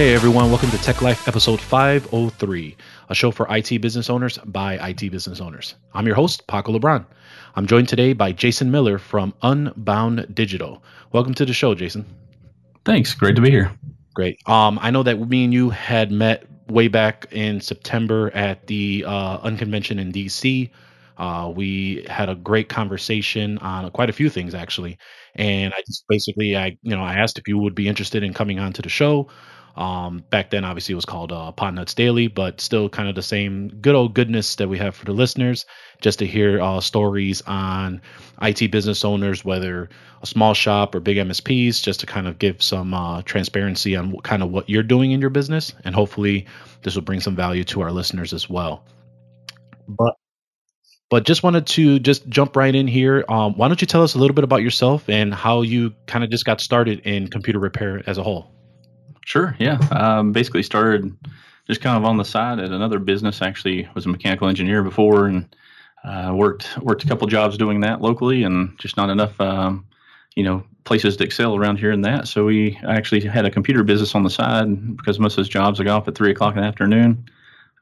Hey everyone, welcome to Tech Life episode 503, a show for IT business owners by IT business owners. I'm your host, Paco LeBron. I'm joined today by Jason Miller from Unbound Digital. Welcome to the show, Jason. Thanks. Great to be here. Great. Um, I know that me and you had met way back in September at the uh, Unconvention in DC. Uh, we had a great conversation on quite a few things actually, and I just basically I you know I asked if you would be interested in coming on to the show. Um, back then, obviously, it was called uh, Podnutz Daily, but still kind of the same good old goodness that we have for the listeners, just to hear uh, stories on IT business owners, whether a small shop or big MSPs, just to kind of give some uh, transparency on what, kind of what you're doing in your business, and hopefully, this will bring some value to our listeners as well. But but just wanted to just jump right in here. Um, why don't you tell us a little bit about yourself and how you kind of just got started in computer repair as a whole? Sure. Yeah. Um, basically started just kind of on the side at another business. Actually, was a mechanical engineer before, and uh, worked worked a couple jobs doing that locally, and just not enough, um, you know, places to excel around here in that. So we actually had a computer business on the side because most of those jobs I got off at three o'clock in the afternoon.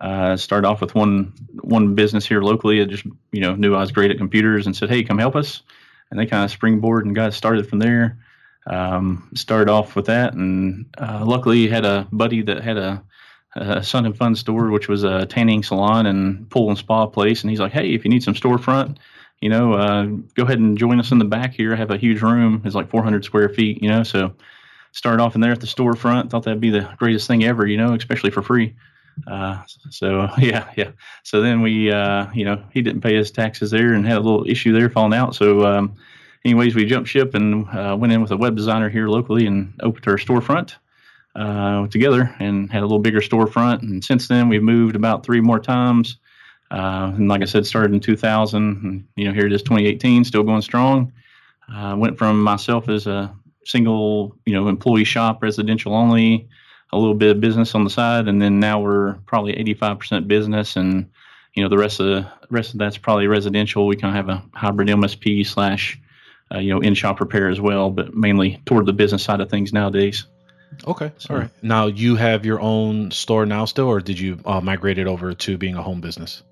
Uh, started off with one one business here locally. I just you know knew I was great at computers and said, "Hey, come help us." And they kind of springboard and got started from there um, started off with that, and uh, luckily had a buddy that had a, a Sun and Fun store, which was a tanning salon and pool and spa place. And he's like, "Hey, if you need some storefront, you know, uh, go ahead and join us in the back here. I have a huge room. It's like 400 square feet, you know." So started off in there at the storefront. Thought that'd be the greatest thing ever, you know, especially for free. Uh, so yeah, yeah. So then we, uh, you know, he didn't pay his taxes there and had a little issue there falling out. So um, anyways, we jumped ship and uh, went in with a web designer here locally and opened our storefront uh, together and had a little bigger storefront. And since then, we've moved about three more times. Uh, and like I said, started in 2000. And, you know, here it is 2018, still going strong. Uh, went from myself as a single, you know, employee shop, residential only, a little bit of business on the side, and then now we're probably 85% business and you know the rest of the rest of that's probably residential. We kind of have a hybrid MSP slash uh, you know, in shop repair as well, but mainly toward the business side of things nowadays. Okay, so, all right. Now you have your own store now still, or did you uh, migrate it over to being a home business?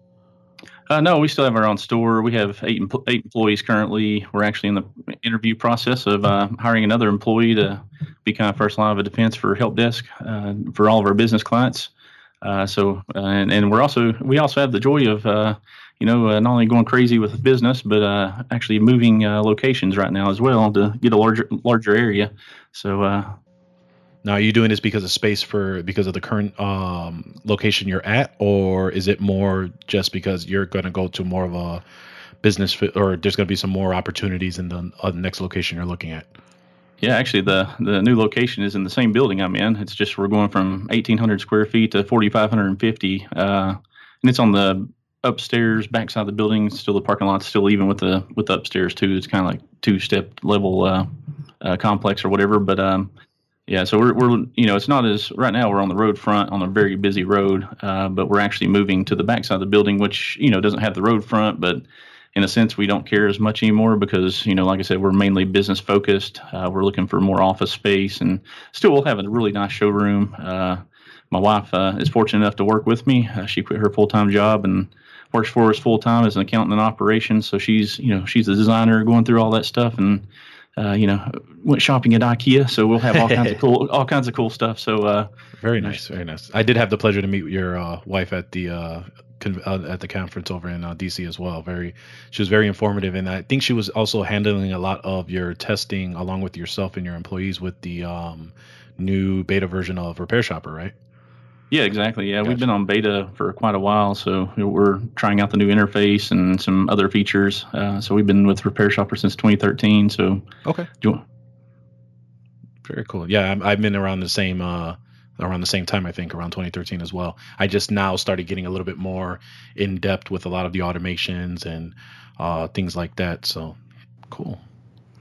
Uh, no, we still have our own store. We have eight eight employees currently. We're actually in the interview process of uh, hiring another employee to be kind of first line of defense for help desk uh, for all of our business clients. Uh, so, uh, and, and we're also we also have the joy of uh, you know, uh, not only going crazy with business, but uh, actually moving uh, locations right now as well to get a larger larger area. So uh, now, are you doing this because of space for because of the current um, location you're at, or is it more just because you're going to go to more of a business, fit, or there's going to be some more opportunities in the uh, next location you're looking at? Yeah, actually, the the new location is in the same building I'm in. It's just we're going from 1,800 square feet to 4,550, uh, and it's on the upstairs, backside of the building, still the parking lot, still even with the with the upstairs too. It's kind of like two step level uh, uh, complex or whatever. But um, yeah, so we're we're you know it's not as right now we're on the road front on a very busy road, uh, but we're actually moving to the backside of the building, which you know doesn't have the road front, but in a sense we don't care as much anymore because you know like I said we're mainly business focused. Uh, we're looking for more office space and still we'll have a really nice showroom. Uh, my wife uh, is fortunate enough to work with me. she quit her full time job and works for us full time as an accountant in operations. So she's you know she's a designer going through all that stuff and. Uh, you know, went shopping at IKEA, so we'll have all kinds of cool, all kinds of cool stuff. So, uh, very nice, very nice. I did have the pleasure to meet your uh, wife at the uh, con- uh, at the conference over in uh, DC as well. Very, she was very informative, and I think she was also handling a lot of your testing along with yourself and your employees with the um, new beta version of RepairShopr, right? Yeah, exactly. Yeah, gotcha. we've been on beta for quite a while, so we're trying out the new interface and some other features. Uh, so we've been with RepairShopr since 2013. So okay, very cool. Yeah, i have been around the same uh, around the same time. I think around 2013 as well. I just now started getting a little bit more in depth with a lot of the automations and uh, things like that. So cool.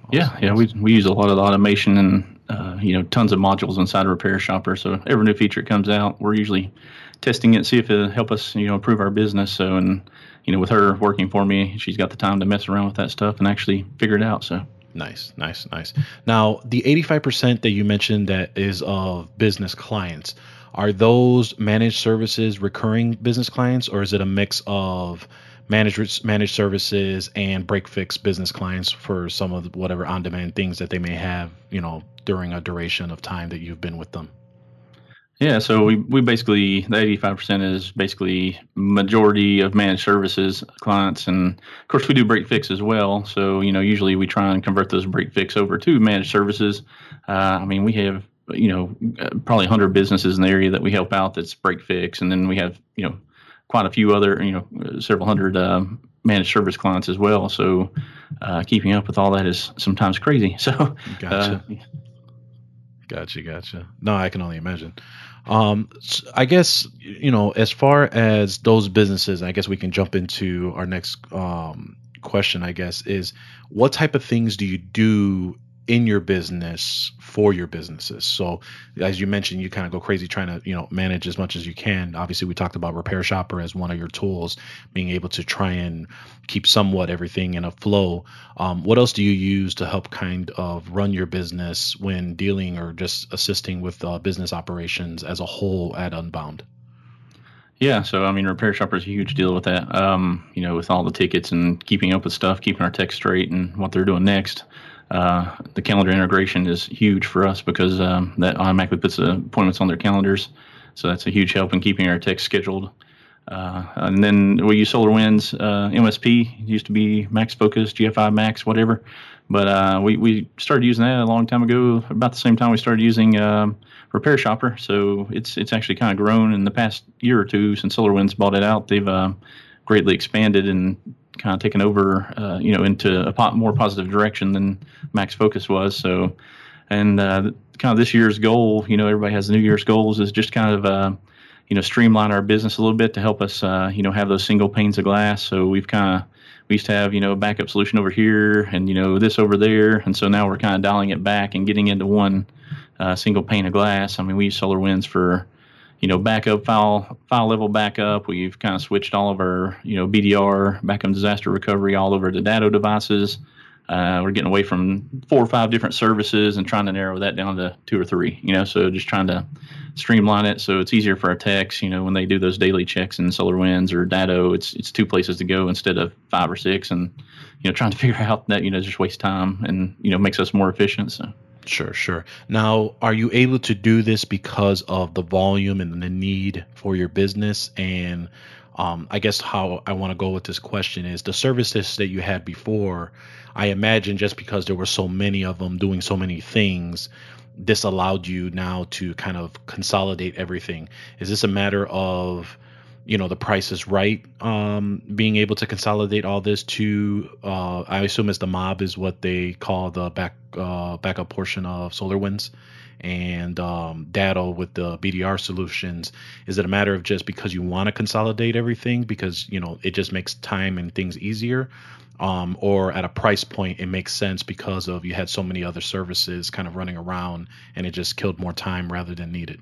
Awesome. Yeah, yeah, we we use a lot of automation and uh, you know, tons of modules inside RepairShopr. So every new feature comes out, we're usually testing it, see if it'll help us, you know, improve our business. So, and you know, with her working for me, she's got the time to mess around with that stuff and actually figure it out. So. Nice, nice, nice. Now, the 85% that you mentioned that is of business clients, are those managed services recurring business clients or is it a mix of managed managed services and break fix business clients for some of whatever on demand things that they may have, you know, during a duration of time that you've been with them? Yeah, so we, we basically the eighty five percent is basically majority of managed services clients, and of course we do break fix as well. So you know usually we try and convert those break fix over to managed services. Uh, I mean we have you know probably hundred businesses in the area that we help out that's break fix, and then we have you know quite a few other you know several hundred uh, managed service clients as well. So uh, keeping up with all that is sometimes crazy. So gotcha. Uh, Gotcha, gotcha. No, I can only imagine. Um, I guess you know, as far as those businesses, I guess we can jump into our next um, question. I guess is what type of things do you do in your business for your businesses. So as you mentioned, you kind of go crazy trying to, you know, manage as much as you can. Obviously, we talked about RepairShopr as one of your tools, being able to try and keep somewhat everything in a flow. Um, what else do you use to help kind of run your business when dealing or just assisting with uh, business operations as a whole at Unbound? Yeah, so I mean, RepairShopr is a huge deal with that. Um, you know, with all the tickets and keeping up with stuff, keeping our tech straight, and what they're doing next uh, the calendar integration is huge for us because um, that automatically puts the appointments on their calendars. So that's a huge help in keeping our techs scheduled. Uh, and then we use SolarWinds uh, MSP. It used to be Max Focus, GFI Max, whatever. But uh, we, we started using that a long time ago, about the same time we started using um, RepairShopr. So it's it's actually kind of grown in the past year or two since SolarWinds bought it out. They've uh, greatly expanded and kind of taken over, uh, you know, into a po- more positive direction than Max Focus was. So, and uh, kind of this year's goal, you know, everybody has New Year's goals is just kind of, uh, you know, streamline our business a little bit to help us, uh, you know, have those single panes of glass. So we've kind of we used to have you know a backup solution over here and you know this over there, and so now we're kind of dialing it back and getting into one uh, single pane of glass. I mean, we use SolarWinds for you know, backup file file level backup. We've kind of switched all of our you know BDR backup disaster recovery all over to Datto devices. Uh, we're getting away from four or five different services and trying to narrow that down to two or three. You know, so just trying to streamline it so it's easier for our techs. You know, when they do those daily checks in SolarWinds or Datto, it's it's two places to go instead of five or six, and you know, trying to figure out that you know just waste time and you know makes us more efficient. So. Sure, sure. Now, are you able to do this because of the volume and the need for your business? And um, I guess how I want to go with this question is the services that you had before. I imagine just because there were so many of them doing so many things, this allowed you now to kind of consolidate everything. Is this a matter of you know the price is right um being able to consolidate all this to uh i assume as the mob is what they call the back uh backup portion of solarwinds and um Datto with the bdr solutions. Is it a matter of just because you want to consolidate everything because you know it just makes time and things easier? Um, or at a price point it makes sense because of you had so many other services kind of running around and it just killed more time rather than needed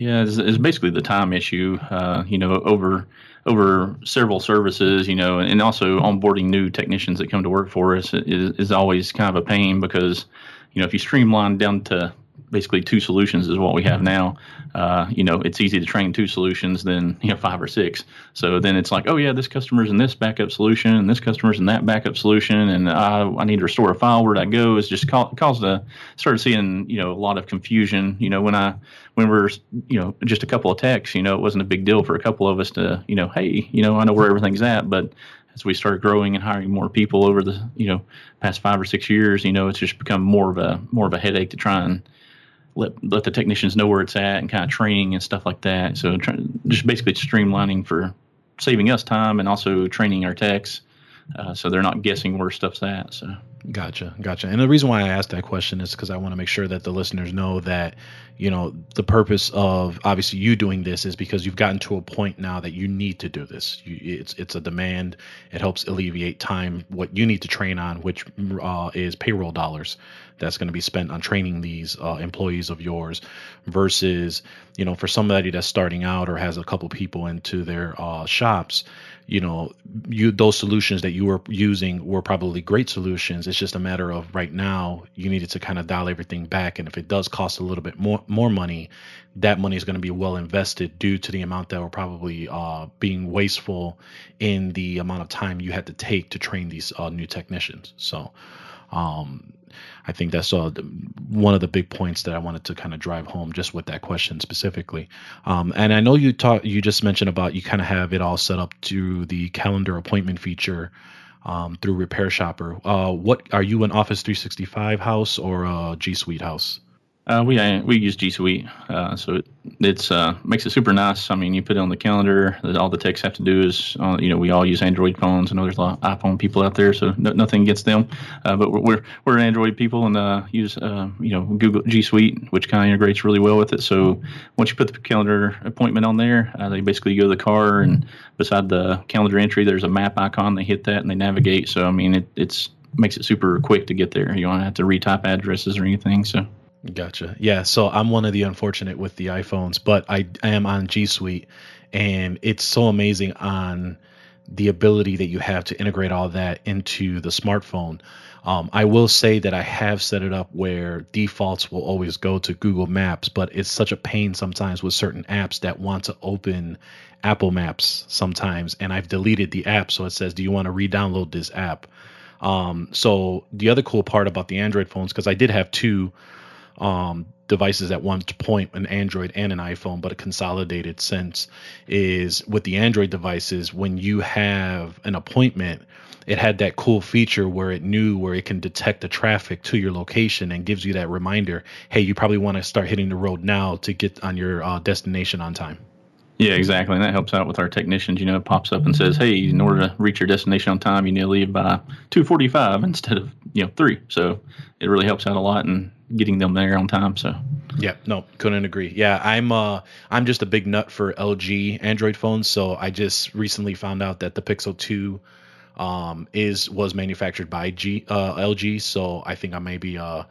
yeah, it's, it's basically the time issue. Uh, you know, over over several services, you know, and also onboarding new technicians that come to work for us is, is always kind of a pain because, you know, if you streamline down to basically two solutions is what we have now. Uh, you know, it's easy to train two solutions than you know five or six. So then it's like, oh yeah, this customer's in this backup solution, and this customer's in that backup solution, and I, I need to restore a file. Where'd I go? Is just ca- caused a started seeing you know a lot of confusion. You know, when I when we're you know just a couple of techs, you know, it wasn't a big deal for a couple of us to you know, hey, you know, I know where everything's at, but as we started growing and hiring more people over the you know past five or six years, you know, it's just become more of a more of a headache to try and let let the technicians know where it's at and kind of training and stuff like that. So try, just basically streamlining for saving us time and also training our techs, uh, so they're not guessing where stuff's at. So. Gotcha, gotcha. And the reason why I asked that question is because I want to make sure that the listeners know that, you know, the purpose of obviously you doing this is because you've gotten to a point now that you need to do this. You, it's it's a demand. It helps alleviate time. What you need to train on, which uh, is payroll dollars, that's going to be spent on training these uh, employees of yours versus you know for somebody that's starting out or has a couple people into their uh, shops you know you those solutions that you were using were probably great solutions. It's just a matter of right now you needed to kind of dial everything back. And if it does cost a little bit more more money that money is going to be well invested due to the amount that were probably uh, being wasteful in the amount of time you had to take to train these uh, new technicians. So um, I think that's uh, one of the big points that I wanted to kind of drive home just with that question specifically. Um, and I know you talk, you just mentioned about you kind of have it all set up to the calendar appointment feature um, through RepairShopr. Uh, what are you an Office 365 house or a G Suite house? Uh, we uh, we use G Suite, uh, so it it's uh, makes it super nice. I mean, you put it on the calendar. All the techs have to do is, uh, you know, we all use Android phones. I know there's a lot of iPhone people out there, so no, nothing against them. Uh, but we're we're Android people and use you know Google G Suite, which kind of integrates really well with it. So once you put the calendar appointment on there, they basically go to the car and beside the calendar entry, there's a map icon. They hit that and they navigate. So I mean, it it's makes it super quick to get there. You don't have to retype addresses or anything. So. Gotcha. Yeah. So I'm one of the unfortunate with the iPhones, but I, am on G Suite, and it's so amazing on the ability that you have to integrate all that into the smartphone. Um, I will say that I have set it up where defaults will always go to Google Maps, but it's such a pain sometimes with certain apps that want to open Apple Maps sometimes, and I've deleted the app, so it says, "Do you want to re-download this app?" Um, so the other cool part about the Android phones, because I did have two um, devices at one point, an Android and an iPhone, but a consolidated sense is with the Android devices, when you have an appointment, it had that cool feature where it knew where it can detect the traffic to your location and gives you that reminder hey, you probably want to start hitting the road now to get on your uh, destination on time. Yeah, exactly. And that helps out with our technicians. You know, it pops up and says, hey, in order to reach your destination on time, you need to leave by 245 instead of, you know, 3. So it really helps out a lot in getting them there on time. So yeah, no, couldn't agree. Yeah, I'm uh I'm just a big nut for LG Android phones. So I just recently found out that the Pixel 2 um is was manufactured by G uh LG. So I think I may be uh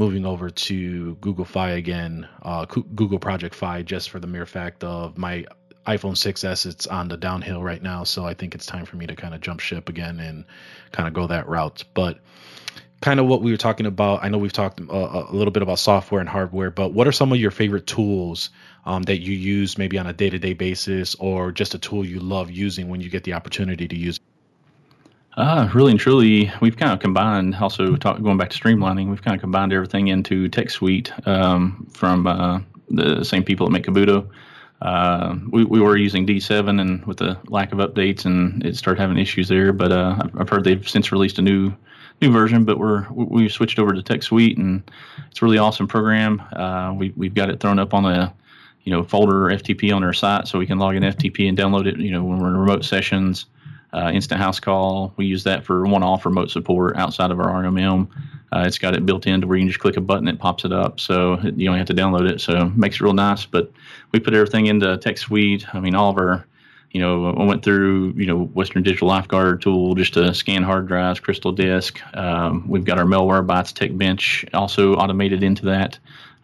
moving over to Google Fi again, uh, Google Project Fi, just for the mere fact of my iPhone 6s. It's on the downhill right now, so I think it's time for me to kind of jump ship again and kind of go that route. But kind of what we were talking about. I know we've talked uh, a little bit about software and hardware, but what are some of your favorite tools um, that you use maybe on a day to day basis, or just a tool you love using when you get the opportunity to use? Uh, really and truly, we've kind of combined. Also, talk, going back to streamlining, we've kind of combined everything into Tech Suite um, from uh, the same people that make Kabuto. Uh, we, we were using D7, and with the lack of updates, and it started having issues there. But uh, I've heard they've since released a new new version. But we're we switched over to Tech Suite, and it's a really awesome program. Uh, we we've got it thrown up on a you know folder FTP on our site, so we can log in FTP and download it. You know when we're in remote sessions uh, instant house call. We use that for one-off remote support outside of our RMM. Uh, it's got it built in to where you can just click a button, it pops it up, so you only have to download it. So it makes it real nice. But we put everything into Tech Suite. I mean, all of our, you know, I went through, you know, Western Digital Lifeguard tool just to scan hard drives, Crystal Disk. Um, we've got our Malwarebytes Tech Bench also automated into that.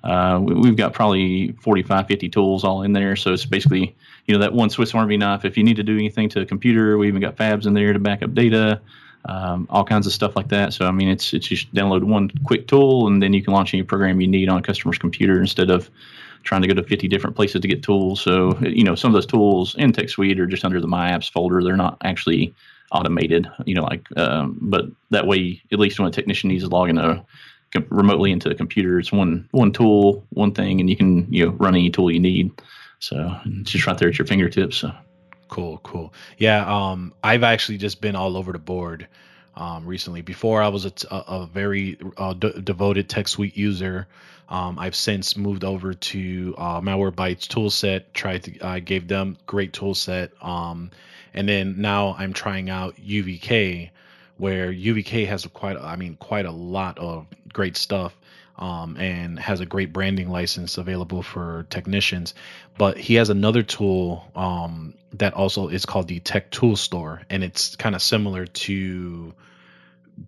Uh, we, have got probably 45, 50 tools all in there. So it's basically, you know, that one Swiss Army knife. If you need to do anything to a computer, we even got fabs in there to back up data, um, all kinds of stuff like that. So, I mean, it's, it's just download one quick tool and then you can launch any program you need on a customer's computer instead of trying to go to 50 different places to get tools. So, you know, some of those tools in Tech Suite are just under the My Apps folder. They're not actually automated, you know, like, um, but that way, at least when a technician needs to log in a remotely into the computer. It's one one tool, one thing, and you can you know run any tool you need. So it's just right there at your fingertips. So. Cool, cool. Yeah, um, I've actually just been all over the board um, recently. Before I was a, very uh, d- devoted Tech Suite user. Um, I've since moved over to uh, Malwarebytes toolset. Tried to, I gave them great toolset. Um, and then now I'm trying out UVK, where UVK has quite, I mean, quite a lot of great stuff. Um, and has a great branding license available for technicians. But he has another tool um, that also is called the Tech Tool Store, and it's kind of similar to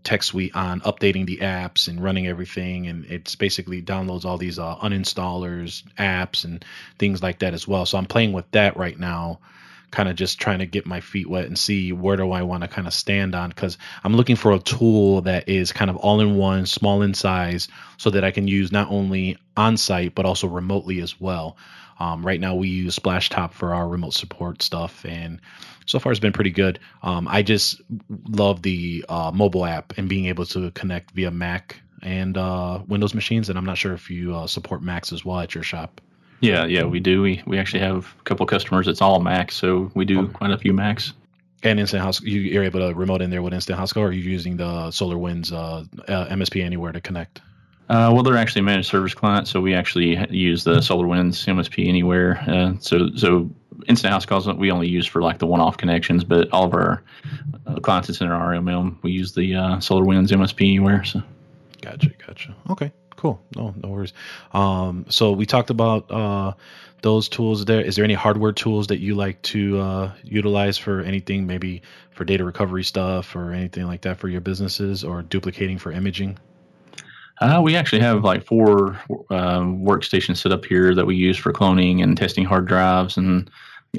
tech suite on updating the apps and running everything, and it's basically downloads all these uh, uninstallers, apps, and things like that as well. So I'm playing with that right now kind of just trying to get my feet wet and see where do I want to kind of stand on because I'm looking for a tool that is kind of all in one, small in size, so that I can use not only on site but also remotely as well. Um, right now, we use Splashtop for our remote support stuff, and so far it's been pretty good. Um, I just love the uh, mobile app and being able to connect via Mac and uh, Windows machines. And I'm not sure if you uh, support Macs as well at your shop. Yeah, yeah, we do. We we actually have a couple customers. It's all Macs, so we do okay. quite a few Macs. And Instant House, you, are able to remote in there with Instant House Call, or are you using the SolarWinds uh, uh, MSP Anywhere to connect? Uh, well, they're actually managed service clients, so we actually use the SolarWinds MSP Anywhere. Uh, so, so Instant House Calls we only use for like the one-off connections, but all of our uh, clients that's in our RMM, we use the uh, SolarWinds MSP Anywhere. So, gotcha, gotcha. Okay, cool. No, no worries. Um, so we talked about uh, those tools. There is there any hardware tools that you like to uh, utilize for anything, maybe for data recovery stuff or anything like that for your businesses, or duplicating for imaging? Uh, we actually have like four uh, workstations set up here that we use for cloning and testing hard drives and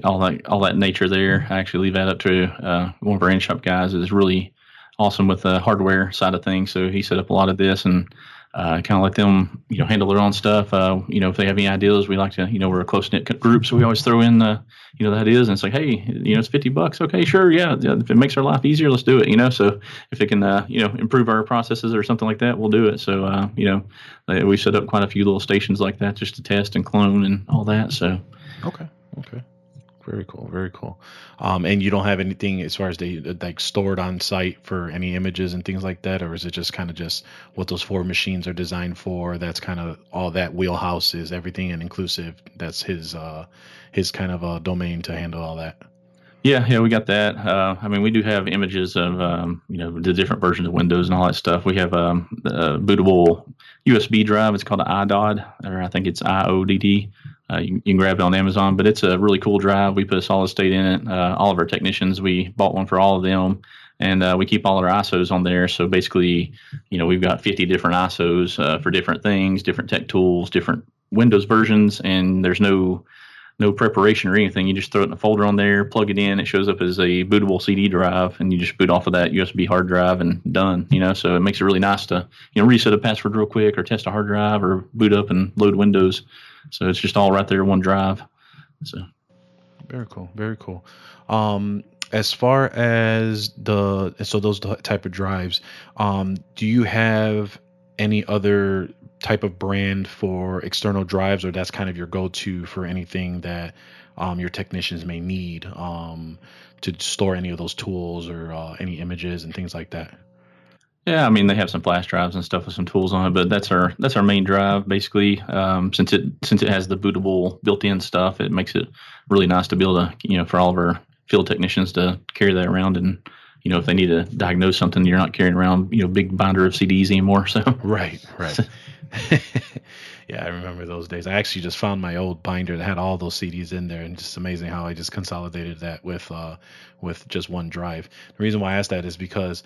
all that all that nature there. I actually leave that up to uh, one of our in shop guys. is really awesome with the hardware side of things. So he set up a lot of this and uh, kind of let them, you know, handle their own stuff. Uh, you know, if they have any ideas, we like to, you know, we're a close knit group, so we always throw in, uh, you know, the ideas, and it's like, hey, you know, it's fifty bucks, okay, sure, yeah, if it makes our life easier, let's do it, you know. So if it can, uh, you know, improve our processes or something like that, we'll do it. So, uh, you know, we set up quite a few little stations like that just to test and clone and all that. So, okay, okay. Very cool. Very cool. Um, and you don't have anything as far as they like stored on site for any images and things like that, or is it just kind of just what those four machines are designed for? That's kind of all that wheelhouse is everything and inclusive. That's his uh, his kind of uh, domain to handle all that. Yeah, yeah, we got that. Uh, I mean, we do have images of um, you know the different versions of Windows and all that stuff. We have um, a bootable USB drive. It's called an iDodd, or I think it's IODD. Uh, you, you, can grab it on Amazon, but it's a really cool drive. We put a solid state in it. Uh, all of our technicians, we bought one for all of them, and uh, we keep all our ISOs on there. So basically, you know, we've got 50 different ISOs uh, for different things, different tech tools, different Windows versions, and there's no no preparation or anything. You just throw it in a folder on there, plug it in. It shows up as a bootable CD drive, and you just boot off of that USB hard drive and done. You know, so it makes it really nice to you know reset a password real quick, or test a hard drive, or boot up and load Windows. So it's just all right there, one drive. So very cool, very cool. Um, as far as the so those type of drives, um, do you have any other type of brand for external drives, or that's kind of your go-to for anything that um, your technicians may need um, to store any of those tools or uh, any images and things like that? Yeah, I mean they have some flash drives and stuff with some tools on it, but that's our that's our main drive basically. Um, since it since it has the bootable built-in stuff, it makes it really nice to be able to you know for all of our field technicians to carry that around and you know if they need to diagnose something, you're not carrying around you know big binder of CDs anymore. So right, right. yeah, I remember those days. I actually just found my old binder that had all those CDs in there, and just amazing how I just consolidated that with uh, with just one drive. The reason why I asked that is because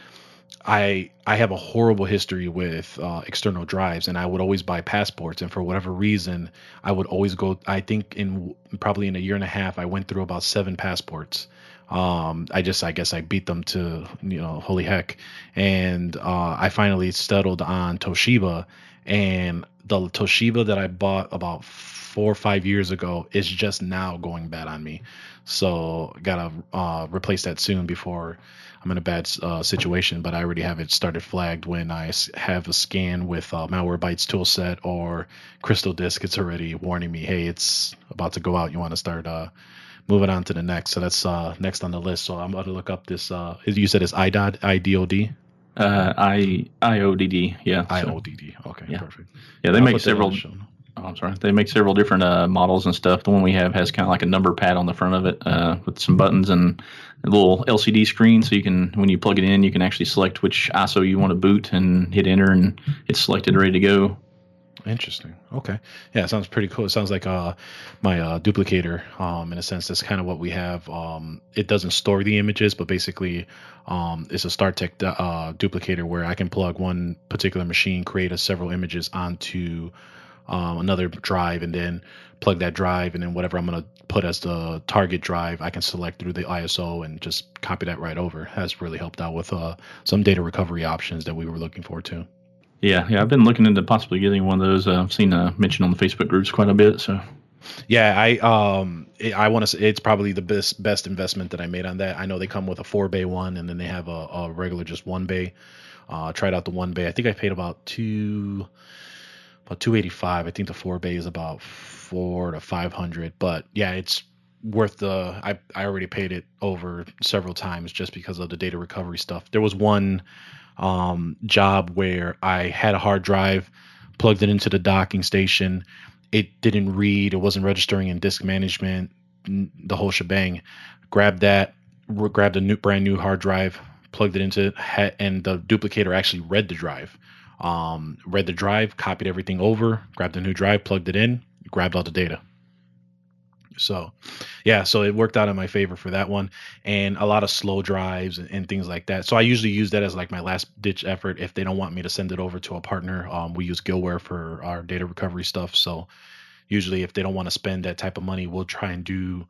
I I have a horrible history with uh, external drives, and I would always buy passports. And for whatever reason, I would always go. I think in probably in a year and a half, I went through about seven passports. Um, I just I guess I beat them to you know holy heck, and uh, I finally settled on Toshiba, and the Toshiba that I bought about four or five years ago is just now going bad on me. So gotta uh, replace that soon before I'm in a bad uh, situation, but I already have it started flagged when I have a scan with uh, Malwarebytes toolset or Crystal Disk. It's already warning me, hey, it's about to go out. You want to start uh, moving on to the next. So that's uh, next on the list. So I'm about to look up this. Uh, you said it's IDOD, IDOD. Uh, I IODD, yeah. IODD. Okay, yeah. perfect. Yeah, they I'll make several. Oh, I'm sorry. They make several different uh, models and stuff. The one we have has kind of like a number pad on the front of it uh, with some buttons and a little LCD screen, so you can, when you plug it in, you can actually select which ISO you want to boot and hit enter, and it's selected, ready to go. Interesting. Okay. Yeah, it sounds pretty cool. It sounds like uh my uh duplicator um in a sense that's kind of what we have. Um it doesn't store the images, but basically um it's a StarTech uh duplicator where I can plug one particular machine, create a several images onto um, another drive and then plug that drive and then whatever I'm going to put as the target drive, I can select through the ISO and just copy that right over. Has really helped out with uh, some data recovery options that we were looking for too. Yeah, yeah, I've been looking into possibly getting one of those. Uh, I've seen uh, mentioned on the Facebook groups quite a bit. So, yeah, I um, I want to. It's probably the best best investment that I made on that. I know they come with a four bay one, and then they have a, a regular just one bay. Uh, tried out the one bay. I think I paid about two about 285. I think the four bay is about four to 500. But yeah, it's worth the. I I already paid it over several times just because of the data recovery stuff. There was one um, job where I had a hard drive, plugged it into the docking station. It didn't read. It wasn't registering in disk management. The whole shebang. Grabbed that. Grabbed a new brand new hard drive. Plugged it into and the duplicator actually read the drive um, read the drive, copied everything over, grabbed a new drive, plugged it in, grabbed all the data. So, yeah, so it worked out in my favor for that one, and a lot of slow drives and, and, things like that. So I usually use that as like my last ditch effort if they don't want me to send it over to a partner. Um, we use Gillware for our data recovery stuff. So usually, if they don't want to spend that type of money, we'll try and do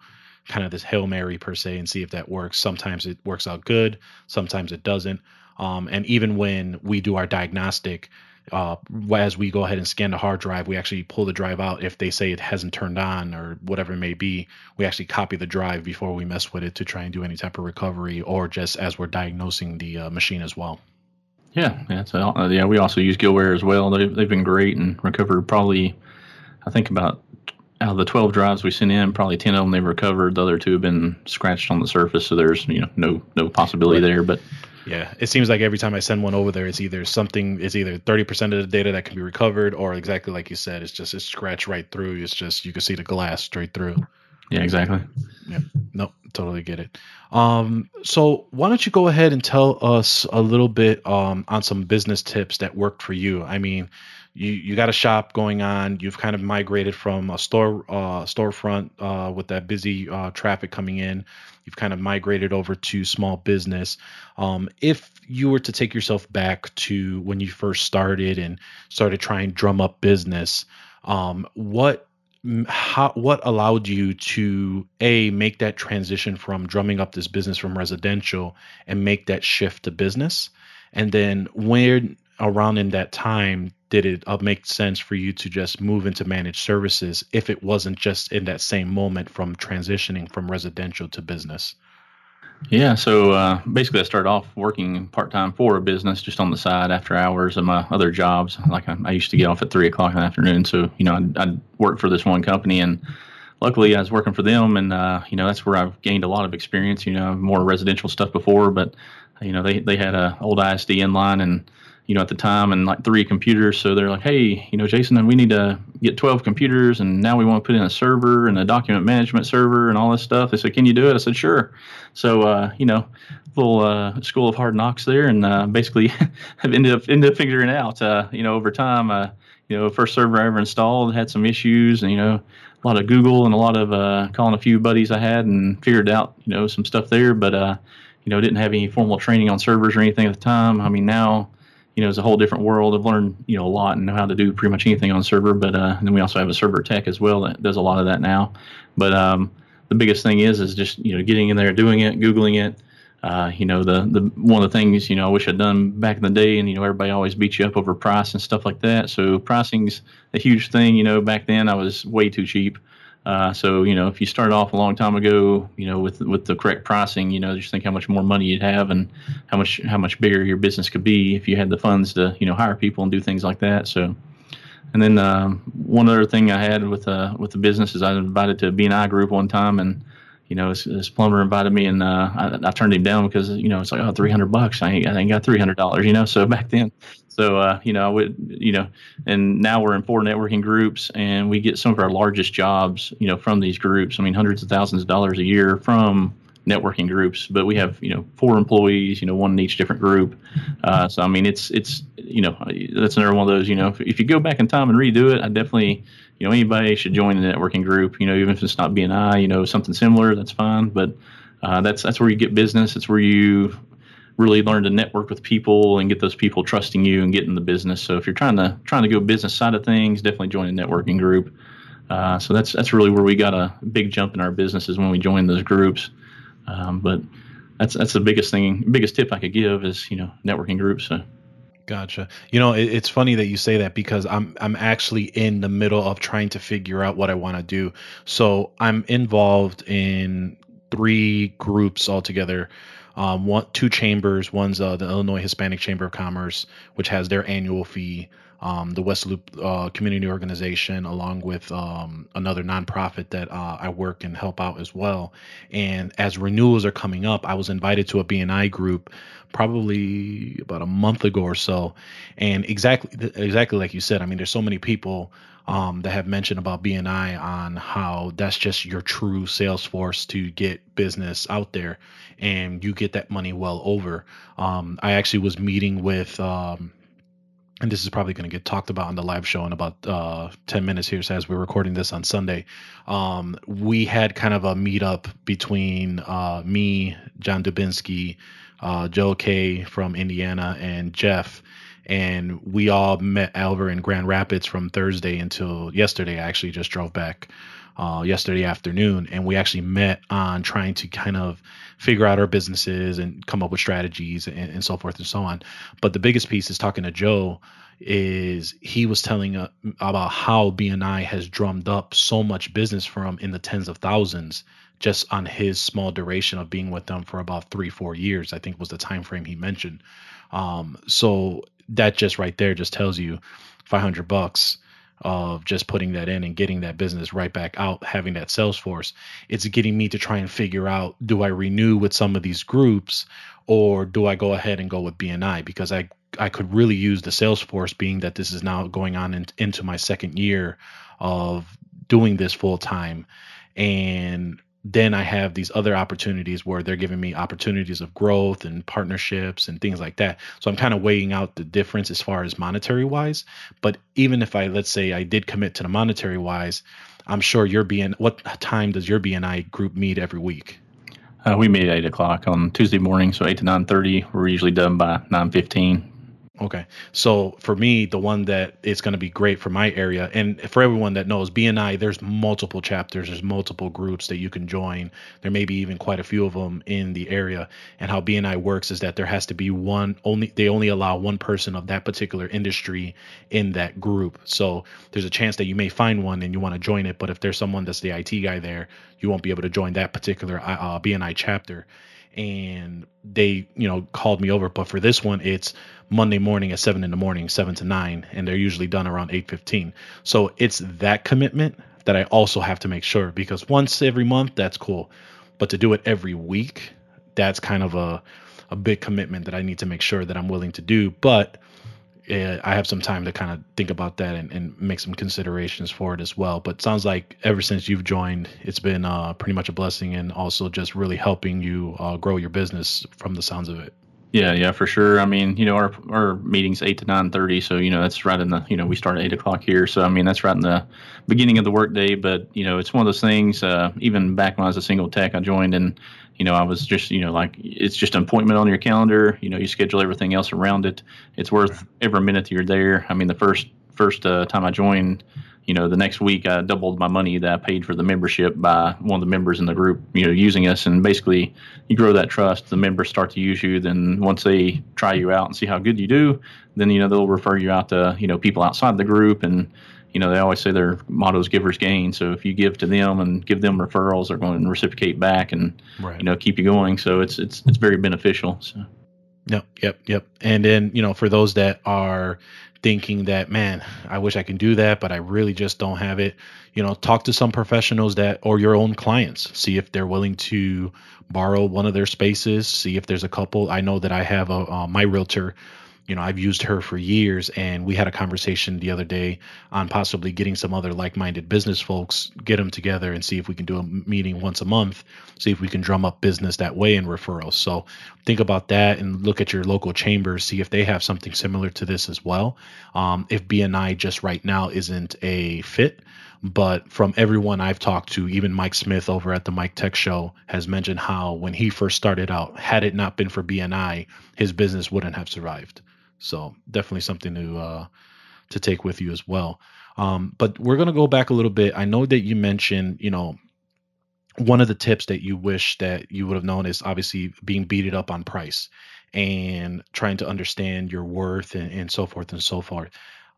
kind of this hail mary per se and see if that works. Sometimes it works out good, sometimes it doesn't. Um, and even when we do our diagnostic, uh, as we go ahead and scan the hard drive, we actually pull the drive out. If they say it hasn't turned on or whatever it may be, we actually copy the drive before we mess with it to try and do any type of recovery or just as we're diagnosing the uh, machine as well. Yeah, yeah, so, uh, yeah. We also use Gillware as well. They've, they've been great and recovered probably, I think about out of the 12 drives we sent in, probably 10 of them they've recovered. The other two have been scratched on the surface, so there's you know no no possibility right. there. But yeah, it seems like every time I send one over there, it's either something, it's either 30% of the data that can be recovered, or exactly like you said, it's just it's scratched right through. It's just you can see the glass straight through. Yeah, exactly. Yeah, nope, totally get it. Um, so why don't you go ahead and tell us a little bit um, on some business tips that worked for you? I mean, you you got a shop going on. You've kind of migrated from a store uh, storefront uh, with that busy uh, traffic coming in You've kind of migrated over to small business. Um, if you were to take yourself back to when you first started and started trying to drum up business, um, what how what allowed you to a make that transition from drumming up this business from residential and make that shift to business and then where around in that time did it uh, make sense for you to just move into managed services if it wasn't just in that same moment from transitioning from residential to business? Yeah, so uh, basically, I started off working part time for a business just on the side after hours of my other jobs. Like I, I used to get off at three o'clock in the afternoon, so you know I'd, I'd work for this one company, and luckily I was working for them, and uh, you know that's where I've gained a lot of experience. You know, more residential stuff before, but you know they they had a old ISDN line and you know, at the time and like three computers. So they're like, hey, you know, Jason, we need to get 12 computers and now we want to put in a server and a document management server and all this stuff. They said, can you do it? I said, sure. So, uh, you know, little uh, school of hard knocks there and uh, basically have ended up, ended up figuring out, uh, you know, over time. Uh, you know, first server I ever installed had some issues and, you know, a lot of Google and a lot of uh, calling a few buddies I had and figured out, you know, some stuff there. But, you know, didn't have any formal training on servers or anything at the time. I mean, now, you know, it's a whole different world. I've learned, you know, a lot and know how to do pretty much anything on server. But uh, then we also have a server tech as well that does a lot of that now. But um, the biggest thing is is just you know getting in there, doing it, googling it. Uh, you know, the the one of the things you know I wish I'd done back in the day, and you know everybody always beats you up over price and stuff like that. So pricing's a huge thing. You know, back then I was way too cheap. Uh, so you know, if you started off a long time ago, you know, with with the correct pricing, you know, just think how much more money you'd have and how much how much bigger your business could be if you had the funds to you know hire people and do things like that. So, and then um, one other thing I had with uh, with the business is I was invited to a BNI group one time, and you know, this, this plumber invited me, and uh, I, I, turned him down because you know it's like oh, three hundred bucks. I ain't, I ain't got three hundred dollars, you know. So back then, so uh, you know, I would, you know, and now we're in four networking groups, and we get some of our largest jobs, you know, from these groups. I mean, hundreds of thousands of dollars a year from networking groups, but we have you know four employees, you know one in each different group. Uh, so I mean it's it's you know that's another one of those you know if, if, you go back in time and redo it, I definitely you know anybody should join the networking group. You know even if it's not BNI, you know something similar, that's fine. But uh, that's that's where you get business. It's where you really learn to network with people and get those people trusting you and get in the business. So if you're trying to trying to go business side of things, definitely join a networking group. Uh, so that's that's really where we got a big jump in our business is when we joined those groups. Um, but that's that's the biggest thing, biggest tip I could give is you know networking groups. So. Gotcha. You know, it, it's funny that you say that because I'm I'm actually in the middle of trying to figure out what I want to do. So I'm involved in three groups altogether. Um, one, two chambers. One's uh, the Illinois Hispanic Chamber of Commerce, which has their annual fee um, the West Loop uh, Community Organization, along with um, another nonprofit that uh, I work and help out as well. And as renewals are coming up, I was invited to a BNI group probably about a month ago or so. And exactly, exactly like you said, I mean, there's so many people um, that have mentioned about BNI on how that's just your true sales force to get business out there, and you get that money well over. Um, I actually was meeting with um, and this is probably going to get talked about on the live show in about uh, 10 minutes here so as we're recording this on sunday um, we had kind of a meetup between uh, me john dubinsky uh, joe k from indiana and jeff and we all met Alver in grand rapids from thursday until yesterday. I actually just drove back uh, yesterday afternoon, and we actually met on trying to kind of figure out our businesses and come up with strategies and, and so forth and so on. But the biggest piece is talking to Joe is he was telling uh, about how BNI has drummed up so much business for him in the tens of thousands just on his small duration of being with them for about three four years i think was the time frame he mentioned. Um, so that just right there just tells you 500 bucks of just putting that in and getting that business right back out, having that sales force. It's getting me to try and figure out do I renew with some of these groups or do I go ahead and go with BNI because I I could really use the sales force being that this is now going on in, into my second year of doing this full time and then I have these other opportunities where they're giving me opportunities of growth and partnerships and things like that. So I'm kind of weighing out the difference as far as monetary wise. But even if I, let's say I did commit to the monetary wise, I'm sure your BN, what time does your BNI group meet every week? Uh, we meet at eight o'clock on Tuesday morning, so eight to nine thirty. We're usually done by nine fifteen. Okay. So for me, the one that is going to be great for my area, and for everyone that knows BNI, there's multiple chapters, there's multiple groups that you can join. There may be even quite a few of them in the area. And how BNI works is that there has to be one only, they only allow one person of that particular industry in that group. So there's a chance that you may find one and you want to join it. But if there's someone that's the IT guy there, you won't be able to join that particular uh, BNI chapter and they you know called me over. But for this one it's monday morning at 7 in the morning 7 to 9 and they're usually done around 8.15 so it's that commitment that i also have to make sure because once every month that's cool. But to do it every week that's kind of a a big commitment that i need to make sure that i'm willing to do. But uh, I have some time to kind of think about that and, and, make some considerations for it as well. But sounds like ever since you've joined, it's been uh, pretty much a blessing and also just really helping you uh, grow your business from the sounds of it. Yeah, yeah, for sure. I mean, you know, our our meeting's eight to nine thirty, so you know that's right in the you know we start at eight o'clock here, so I mean that's right in the beginning of the workday. But you know, it's one of those things. Uh, even back when I was a single tech, I joined and you know, I was just, you know, like it's just an appointment on your calendar. You know, you schedule everything else around it. It's worth every minute you're there. I mean, the first first uh, time I joined, you know, the next week I doubled my money that I paid for the membership by one of the members in the group, you know, using us. And basically, you grow that trust. The members start to use you. Then once they try you out and see how good you do, then you know they'll refer you out to you know people outside the group and you know, they always say their motto is givers gain. So if you give to them and give them referrals, they're going to reciprocate back and, right. you know, keep you going. So it's, it's, it's very beneficial. So. Yep. Yep. Yep. And then, you know, for those that are thinking that, man, I wish I can do that, but I really just don't have it, you know, talk to some professionals that, or your own clients, see if they're willing to borrow one of their spaces, see if there's a couple. I know that I have a, uh, my realtor you know, I've used her for years, and we had a conversation the other day on possibly getting some other like-minded business folks, get them together, and see if we can do a meeting once a month, see if we can drum up business that way in referrals. So think about that and look at your local chambers, see if they have something similar to this as well. Um, if BNI just right now isn't a fit, but from everyone I've talked to, even Mike Smith over at the Mike Tech Show has mentioned how when he first started out, had it not been for BNI, his business wouldn't have survived. So definitely something to uh, to take with you as well. Um, but we're gonna go back a little bit. I know that you mentioned, you know, one of the tips that you wish that you would have known is obviously being beated up on price and trying to understand your worth and, and so forth and so forth,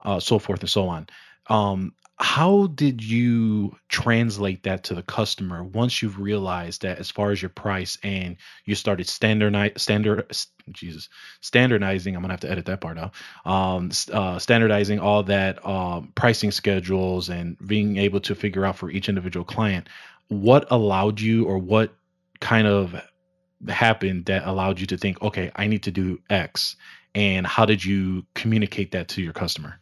uh, so forth and so on. Um, how did you translate that to the customer once you've realized that as far as your price and you started standardize standard jesus standardizing i'm gonna have to edit that part out um, uh, standardizing all that um, pricing schedules and being able to figure out for each individual client what allowed you or what kind of happened that allowed you to think okay i need to do x and how did you communicate that to your customer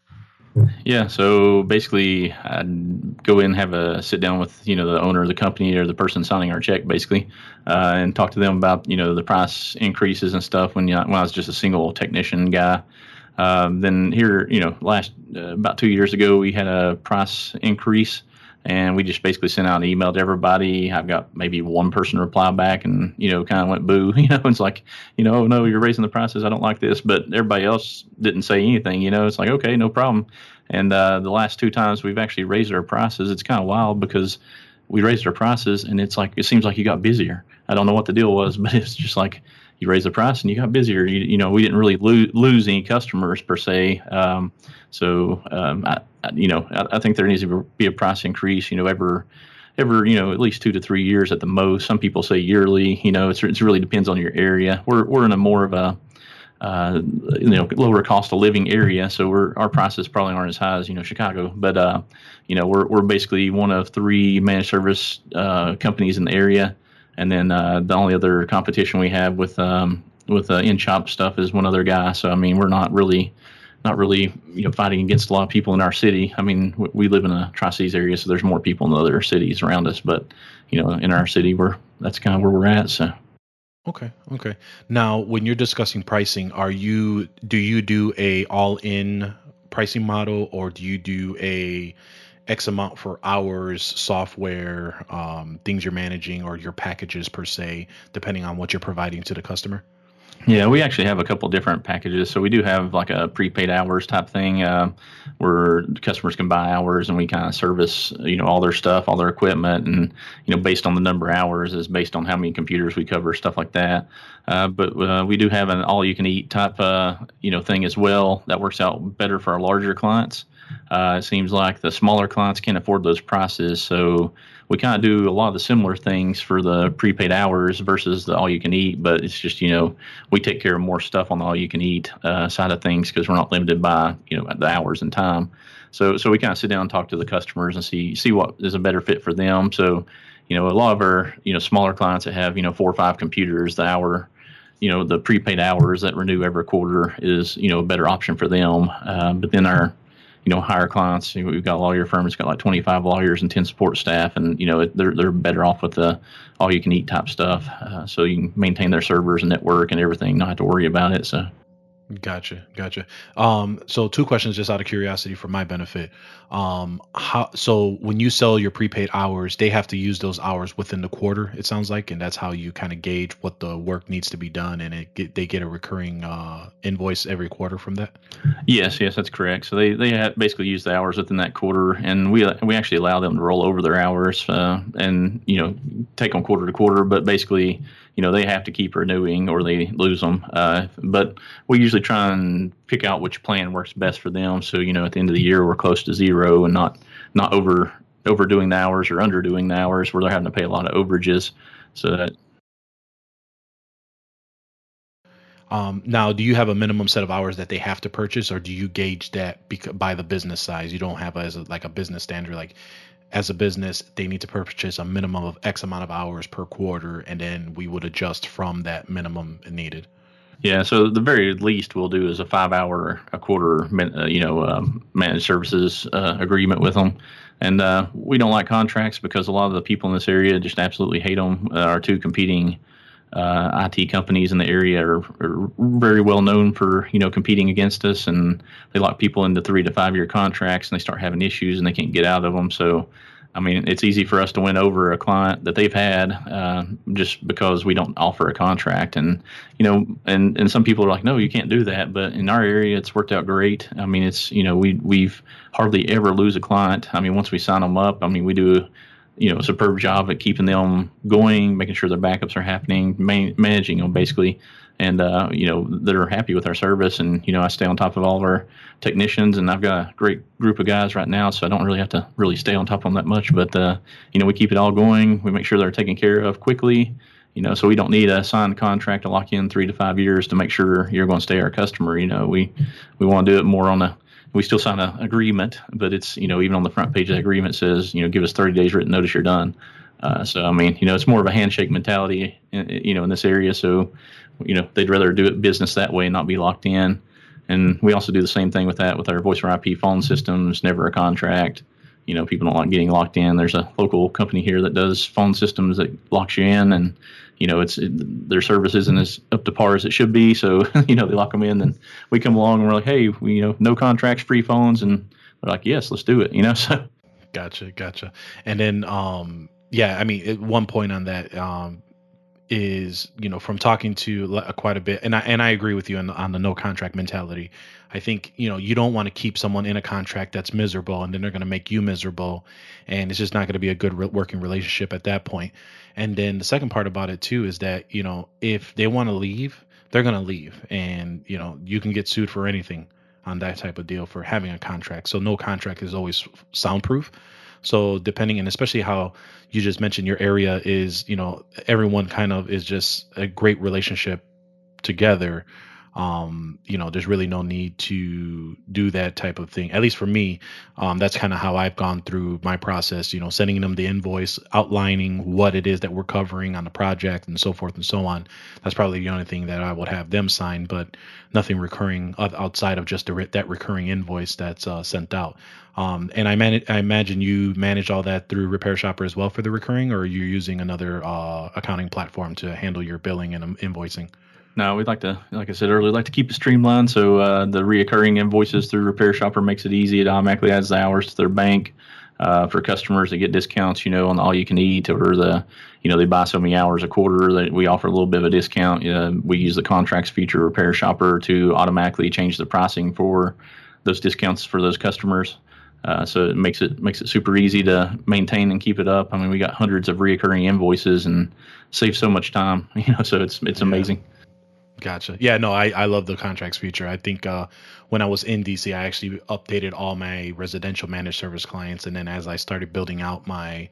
yeah, so basically, I'd go in, have a sit down with you know the owner of the company or the person signing our check, basically, uh, and talk to them about you know the price increases and stuff. When you, when I was just a single technician guy, um, then here you know last uh, about two years ago we had a price increase and we just basically sent out an email to everybody. I've got maybe one person reply back and, you know, kind of went boo. You know, it's like, you know, oh, no, you're raising the prices. I don't like this. But everybody else didn't say anything. You know, it's like, okay, no problem. And uh, the last two times we've actually raised our prices, it's kind of wild because we raised our prices and it's like, it seems like you got busier. I don't know what the deal was, but it's just like, you raised the price and you got busier. You, you know, we didn't really lo- lose any customers per se. Um, so, um, I, I, you know, I, I, think there needs to be a price increase. You know, ever, ever, you know, at least two to three years at the most. Some people say yearly. You know, it's it really depends on your area. We're we're in a more of a uh, you know lower cost of living area, so we're our prices probably aren't as high as you know Chicago, but uh, you know we're we're basically one of three managed service uh, companies in the area and then uh, the only other competition we have with um, with uh, in shop stuff is one other guy. So I mean, we're not really not really you know fighting against a lot of people in our city. I mean, we live in a Tri Cities area, so there's more people in the other cities around us. But you know, in our city, we're that's kind of where we're at. So. Okay. Okay. Now, when you're discussing pricing, are you do you do a all in pricing model or do you do a X amount for hours, software, um, things you're managing, or your packages per se, depending on what you're providing to the customer? Yeah, we actually have a couple different packages. So we do have like a prepaid hours type thing, uh, where customers can buy hours, and we kind of service, you know, all their stuff, all their equipment, and you know, based on the number of hours is based on how many computers we cover, stuff like that. Uh, but uh, we do have an all-you-can-eat type, uh, you know, thing as well that works out better for our larger clients. Uh, it seems like the smaller clients can't afford those prices, so we kind of do a lot of the similar things for the prepaid hours versus the all you can eat. But it's just you know we take care of more stuff on the all you can eat uh, side of things because we're not limited by you know the hours and time. So so we kind of sit down and talk to the customers and see see what is a better fit for them. So you know a lot of our you know smaller clients that have you know four or five computers, the hour you know the prepaid hours that renew every quarter is you know a better option for them. Uh, but then our you know, hire clients. You know, we've got a lawyer firm that's got like 25 lawyers and 10 support staff, and you know, they're they're better off with the all you can eat type stuff. Uh, so you can maintain their servers and network and everything, not have to worry about it. So Gotcha, gotcha. Um, so two questions just out of curiosity for my benefit. Um, how so when you sell your prepaid hours, they have to use those hours within the quarter. It sounds like, and that's how you kind of gauge what the work needs to be done, and it get, they get a recurring uh, invoice every quarter from that. Yes, yes, that's correct. So they they basically use the hours within that quarter, and we we actually allow them to roll over their hours, uh, and you know take them quarter to quarter, but basically you know they have to keep renewing or they lose them. Uh, but we usually try and pick out which plan works best for them. So you know at the end of the year we're close to zero and not not over overdoing the hours or underdoing the hours where they're having to pay a lot of overages. So that. Um, now, do you have a minimum set of hours that they have to purchase, or do you gauge that by the business size? You don't have a, as a, like a business standard, like as a business, they need to purchase a minimum of X amount of hours per quarter, and then we would adjust from that minimum needed. Yeah, so the very least we'll do is a five hour, a quarter, uh, you know, um, managed services uh, agreement with them. And uh, we don't like contracts because a lot of the people in this area just absolutely hate them. Uh, our two competing uh, IT companies in the area are, are, very well known for you know competing against us, and they lock people into three to five year contracts, and they start having issues, and they can't get out of them. So I mean, it's easy for us to win over a client that they've had uh, just because we don't offer a contract. And you know, and and some people are like, no, you can't do that. But in our area, it's worked out great. I mean, it's you know, we we've hardly ever lose a client. I mean, once we sign them up, I mean, we do. You know, a superb job at keeping them going, making sure their backups are happening, man- managing them basically and uh, you know that are happy with our service. And you know, I stay on top of all of our technicians, and I've got a great group of guys right now, so I don't really have to really stay on top of them that much. But uh, you know, we keep it all going. We make sure they're taken care of quickly. You know, so we don't need a signed contract to lock in three to five years to make sure you're going to stay our customer. You know, we we want to do it more on a we still sign an agreement, but it's you know even on the front page of the agreement says you know give us 30 days written notice you're done. Uh, so I mean, you know, it's more of a handshake mentality, in, you know, in this area. So you know they'd rather do it business that way and not be locked in. And we also do the same thing with that with our voice over IP phone systems. Never a contract. You know, people don't like getting locked in. There's a local company here that does phone systems that locks you in, and you know, it's it, their service isn't as up to par as it should be. So you know, they lock them in. and we come along and we're like, hey, we, you know, no contracts, free phones, and they're like, yes, let's do it. You know, so. Gotcha, gotcha. And then, um, yeah, I mean, one point on that, um, is you know from talking to uh, quite a bit and I and I agree with you on, on the no contract mentality. I think you know you don't want to keep someone in a contract that's miserable and then they're going to make you miserable and it's just not going to be a good re- working relationship at that point. And then the second part about it too is that you know if they want to leave, they're going to leave and you know you can get sued for anything on that type of deal for having a contract. So no contract is always soundproof. So depending and especially how you just mentioned your area is, you know, everyone kind of is just a great relationship together um, you know, there's really no need to do that type of thing. At least for me, um, that's kind of how I've gone through my process. You know, sending them the invoice, outlining what it is that we're covering on the project, and so forth and so on. That's probably the only thing that I would have them sign, but nothing recurring outside of just re- that recurring invoice that's uh, sent out. Um, and I, man- I imagine you manage all that through RepairShopr as well for the recurring, or you're you using another uh, accounting platform to handle your billing and um, invoicing? No, we'd like to, like I said earlier, like to keep it streamlined. So uh, the reoccurring invoices through RepairShopr makes it easy. It automatically adds the hours to their bank uh, for customers that get discounts. You know, on the all you can eat or the, you know, they buy so many hours a quarter that we offer a little bit of a discount. Uh, we use the contracts feature RepairShopr to automatically change the pricing for those discounts for those customers. Uh, so it makes it makes it super easy to maintain and keep it up. I mean, we got hundreds of reoccurring invoices and save so much time. You know, so it's it's amazing. Gotcha. Yeah, no, I, I love the contracts feature. I think uh, when I was in DC, I actually updated all my residential managed service clients. And then as I started building out my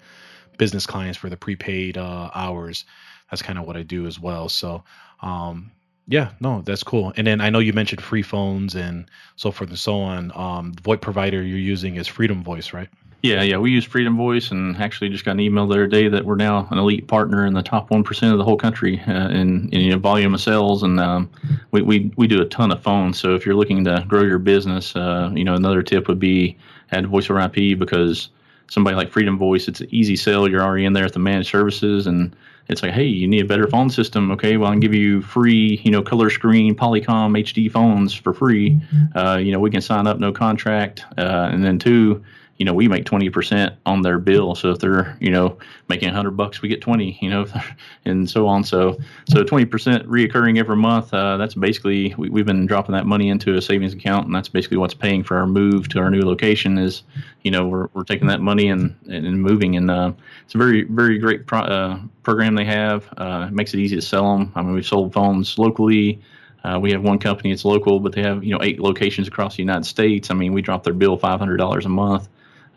business clients for the prepaid uh, hours, that's kind of what I do as well. So, um, yeah, no, that's cool. And then I know you mentioned free phones and so forth and so on. Um, the VoIP provider you're using is Freedom Voice, right? Yeah, yeah, we use Freedom Voice, and actually just got an email the other day that we're now an elite partner in the top one percent of the whole country uh, in, in you know, volume of sales, and um, we, we we do a ton of phones. So if you're looking to grow your business, uh, you know, another tip would be add voice over IP because somebody like Freedom Voice, it's an easy sell. You're already in there at the managed services, and it's like, hey, you need a better phone system. Okay, well, I can give you free, you know, color screen Polycom HD phones for free. Mm-hmm. Uh, you know, we can sign up, no contract, uh, and then two you know, we make 20% on their bill. So if they're, you know, making 100 bucks, we get 20, you know, and so on. So, so 20% reoccurring every month, uh, that's basically, we, have been dropping that money into a savings account. And that's basically what's paying for our move to our new location is, you know, we're, we're taking that money and, and moving. And uh, it's a very, very great pro, uh, program they have. Uh, it makes it easy to sell them. I mean, we've sold phones locally. Uh, we have one company that's local, but they have you know eight locations across the United States. I mean, we drop their bill five hundred dollars a month.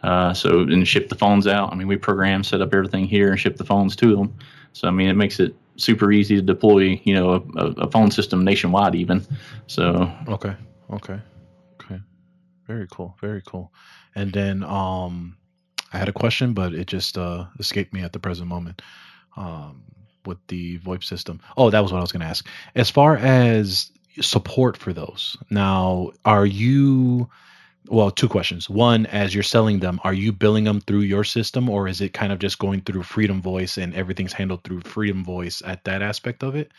Uh, so and ship the phones out. I mean, we program, set up everything here, and ship the phones to them. So I mean, it makes it super easy to deploy. You know, a, a phone system nationwide, even. So okay, okay, okay, very cool, very cool. And then um, I had a question, but it just uh, escaped me at the present moment. Um, with the VoIP system. Oh, that was what I was going to ask. As far as support for those, now are you? Well, two questions. One, as you're selling them, are you billing them through your system, or is it kind of just going through Freedom Voice and everything's handled through Freedom Voice at that aspect of it?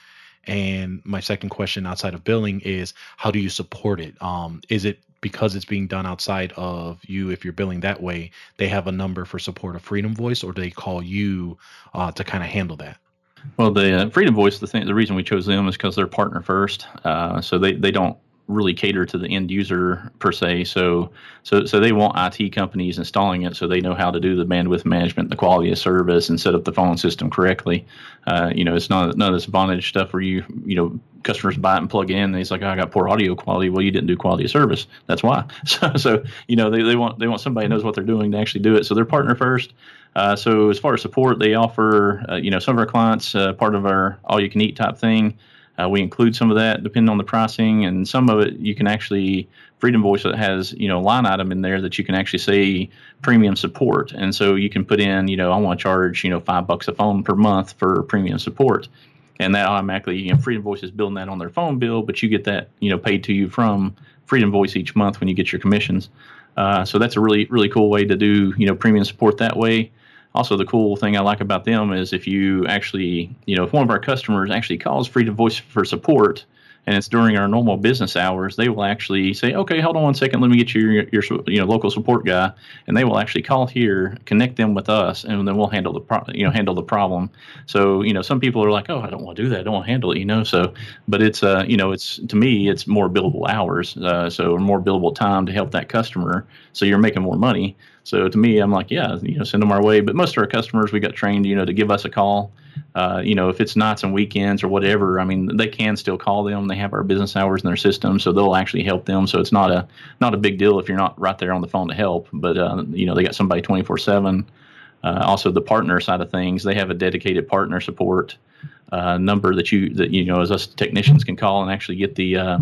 And my second question outside of billing is how do you support it? Um, is it because it's being done outside of you, if you're billing that way, they have a number for support of Freedom Voice, or do they call you uh, to kind of handle that? Well, the uh, Freedom Voice, the thing, the reason we chose them is because they're partner first. Uh, so they, they don't really cater to the end user per se. So so so they want IT companies installing it so they know how to do the bandwidth management, the quality of service, and set up the phone system correctly. Uh, you know, it's not none of this bondage stuff where you you know customers buy it and plug in. And he's like, oh, I got poor audio quality. Well, you didn't do quality of service. That's why. So so you know they, they want they want somebody who knows what they're doing to actually do it. So they're partner first. Uh, so as far as support, they offer uh, you know some of our clients uh, part of our all you can eat type thing. Uh, we include some of that depending on the pricing, and some of it you can actually Freedom Voice has you know line item in there that you can actually say premium support, and so you can put in you know I want to charge you know five bucks a phone per month for premium support, and that automatically you know Freedom Voice is building that on their phone bill, but you get that you know paid to you from Freedom Voice each month when you get your commissions. Uh, so that's a really really cool way to do you know premium support that way also the cool thing I like about them is if you actually, you know, if one of our customers actually calls Freedom Voice for support and it's during our normal business hours, they will actually say, "Okay, hold on one second, let me get you your, your you know local support guy," and they will actually call here, connect them with us, and then we'll handle the pro- you know handle the problem. So you know, some people are like, "Oh, I don't want to do that, I don't want to handle it," you know. So, but it's uh you know it's to me it's more billable hours, uh, so more billable time to help that customer, so you're making more money. So to me, I'm like, yeah, you know, send them our way. But most of our customers, we got trained, you know, to give us a call. Uh, you know, if it's nights and weekends or whatever, I mean, they can still call them. They have our business hours in their system, so they'll actually help them. So it's not a not a big deal if you're not right there on the phone to help. But uh, you know, they got somebody 24 uh, seven. Also, the partner side of things, they have a dedicated partner support uh, number that you that you know as us technicians can call and actually get the uh,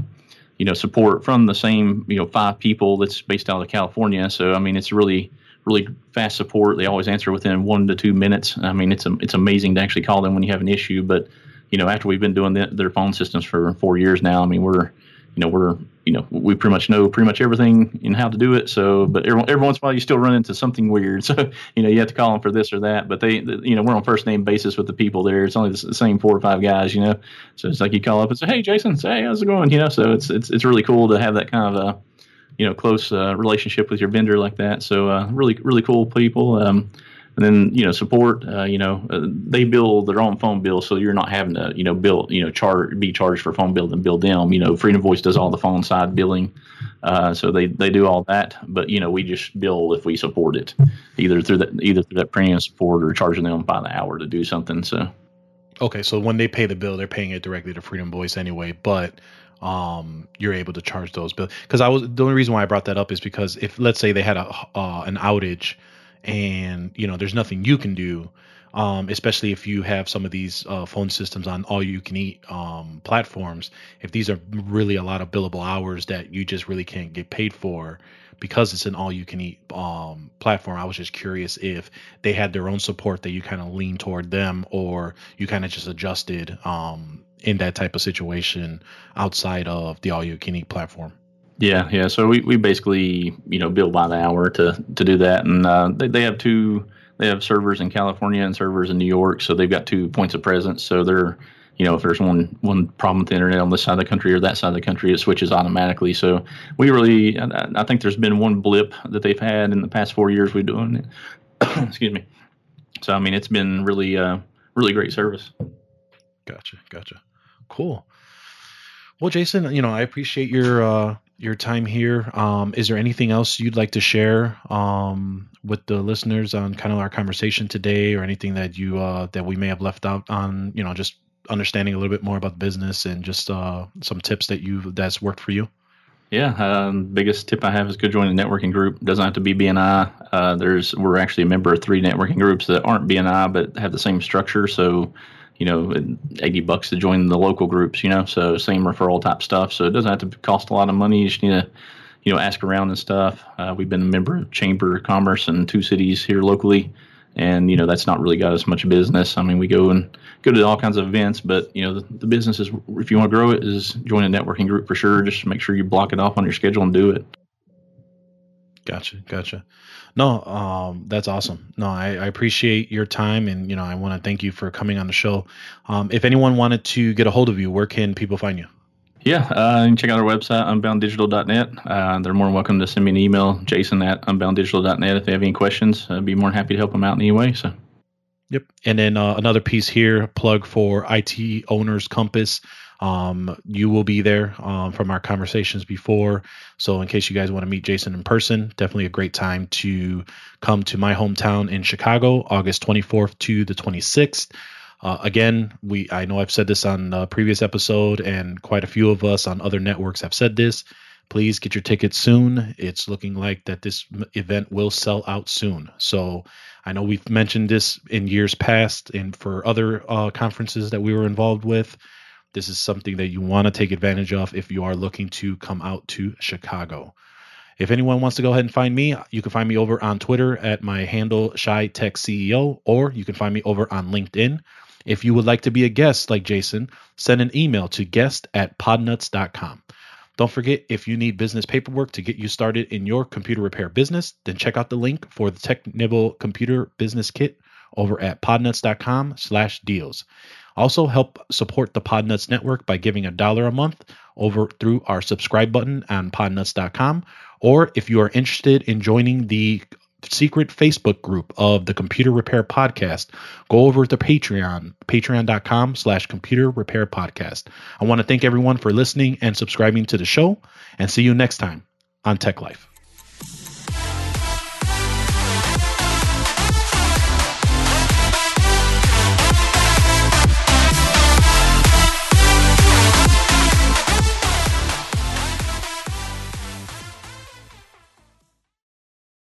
you know support from the same you know five people that's based out of California. So I mean, it's really really fast support. They always answer within one to two minutes. I mean, it's it's amazing to actually call them when you have an issue. But you know, after we've been doing the, their phone systems for four years now, I mean, we're you know we're you know we pretty much know pretty much everything and how to do it. So, but every, every once in a while you still run into something weird. So you know you have to call them for this or that. But they, you know we're on first name basis with the people there. It's only the same four or five guys. You know, so it's like you call up and say, hey Jason, say hey, how's it going? You know, so it's it's it's really cool to have that kind of a you know close uh, relationship with your vendor like that. So uh, really really cool people. Um, and then you know support. Uh, you know uh, they bill their own phone bill, so you're not having to you know bill you know charge be charged for phone bill and bill them. You know Freedom Voice does all the phone side billing, uh, so they they do all that. But you know we just bill if we support it, either through that either through that premium support or charging them by the hour to do something. So. Okay, so when they pay the bill, they're paying it directly to Freedom Voice anyway, but um, you're able to charge those bills. Because I was the only reason why I brought that up is because if let's say they had a uh, an outage, and you know there's nothing you can do, um, especially if you have some of these uh, phone systems on all you can eat um, platforms. If these are really a lot of billable hours that you just really can't get paid for, because it's an all you can eat um, platform, I was just curious if they had their own support that you kind of lean toward them or you kind of just adjusted um, in that type of situation outside of the all you can eat platform. Yeah, yeah. So we, we basically you know bill by the hour to to do that, and uh, they they have two they have servers in California and servers in New York, so they've got two points of presence. So they're you know if there's one one problem with the internet on this side of the country or that side of the country, it switches automatically. So we really I, I think there's been one blip that they've had in the past four years we've doing it. Excuse me. So I mean it's been really uh really great service. Gotcha, gotcha. Cool. Well, Jason, you know, I appreciate your uh, your time here. Um, is there anything else you'd like to share um, with the listeners on kind of our conversation today, or anything that you uh, that we may have left out on? You know, just understanding a little bit more about the business and just uh, some tips that you that's worked for you. Yeah, um, biggest tip I have is go join a networking group. Doesn't have to be BNI. Uh, there's we're actually a member of three networking groups that aren't BNI but have the same structure. So you know, 80 bucks to join the local groups, you know, so same referral type stuff. So it doesn't have to cost a lot of money. You just need to, you know, ask around and stuff. Uh, we've been a member of Chamber of Commerce in two cities here locally. and you know that's not really got us much business. I mean, we go and go to all kinds of events, but you know the, the business is if you want to grow it, is join a networking group for sure. Just make sure you block it off on your schedule and do it. Gotcha, gotcha. No, um, that's awesome. No, I, I, appreciate your time, and you know, I want to thank you for coming on the show. Um, if anyone wanted to get a hold of you, where can people find you? Yeah, uh, you can check out our website, unbounddigital.net. Uh, they're more than welcome to send me an email, jason at unbounddigital.net, if they have any questions. I'd be more than happy to help them out in any way. So. Yep. And then uh, another piece here, plug for IT Owners Compass. Um, you will be there um, from our conversations before. So, in case you guys want to meet Jason in person, definitely a great time to come to my hometown in Chicago, August 24th to the 26th. Uh, again, we I know I've said this on a previous episode, and quite a few of us on other networks have said this. Please get your tickets soon. It's looking like that this event will sell out soon. So I know we've mentioned this in years past, and for other uh, conferences that we were involved with. This is something that you want to take advantage of if you are looking to come out to Chicago. If anyone wants to go ahead and find me, you can find me over on Twitter at my handle Shy Tech CEO, or you can find me over on LinkedIn. If you would like to be a guest like Jason, send an email to guest at podnutz.com. Don't forget, if you need business paperwork to get you started in your computer repair business, then check out the link for the TechNibble Computer Business Kit over at podnutz.com slash deals. Also, help support the Podnutz Network by giving a dollar a month over through our subscribe button on podnutz.com. Or if you are interested in joining the secret Facebook group of the Computer Repair Podcast, go over to Patreon, patreon.com slash computer repair podcast. I want to thank everyone for listening and subscribing to the show and see you next time on Tech Life.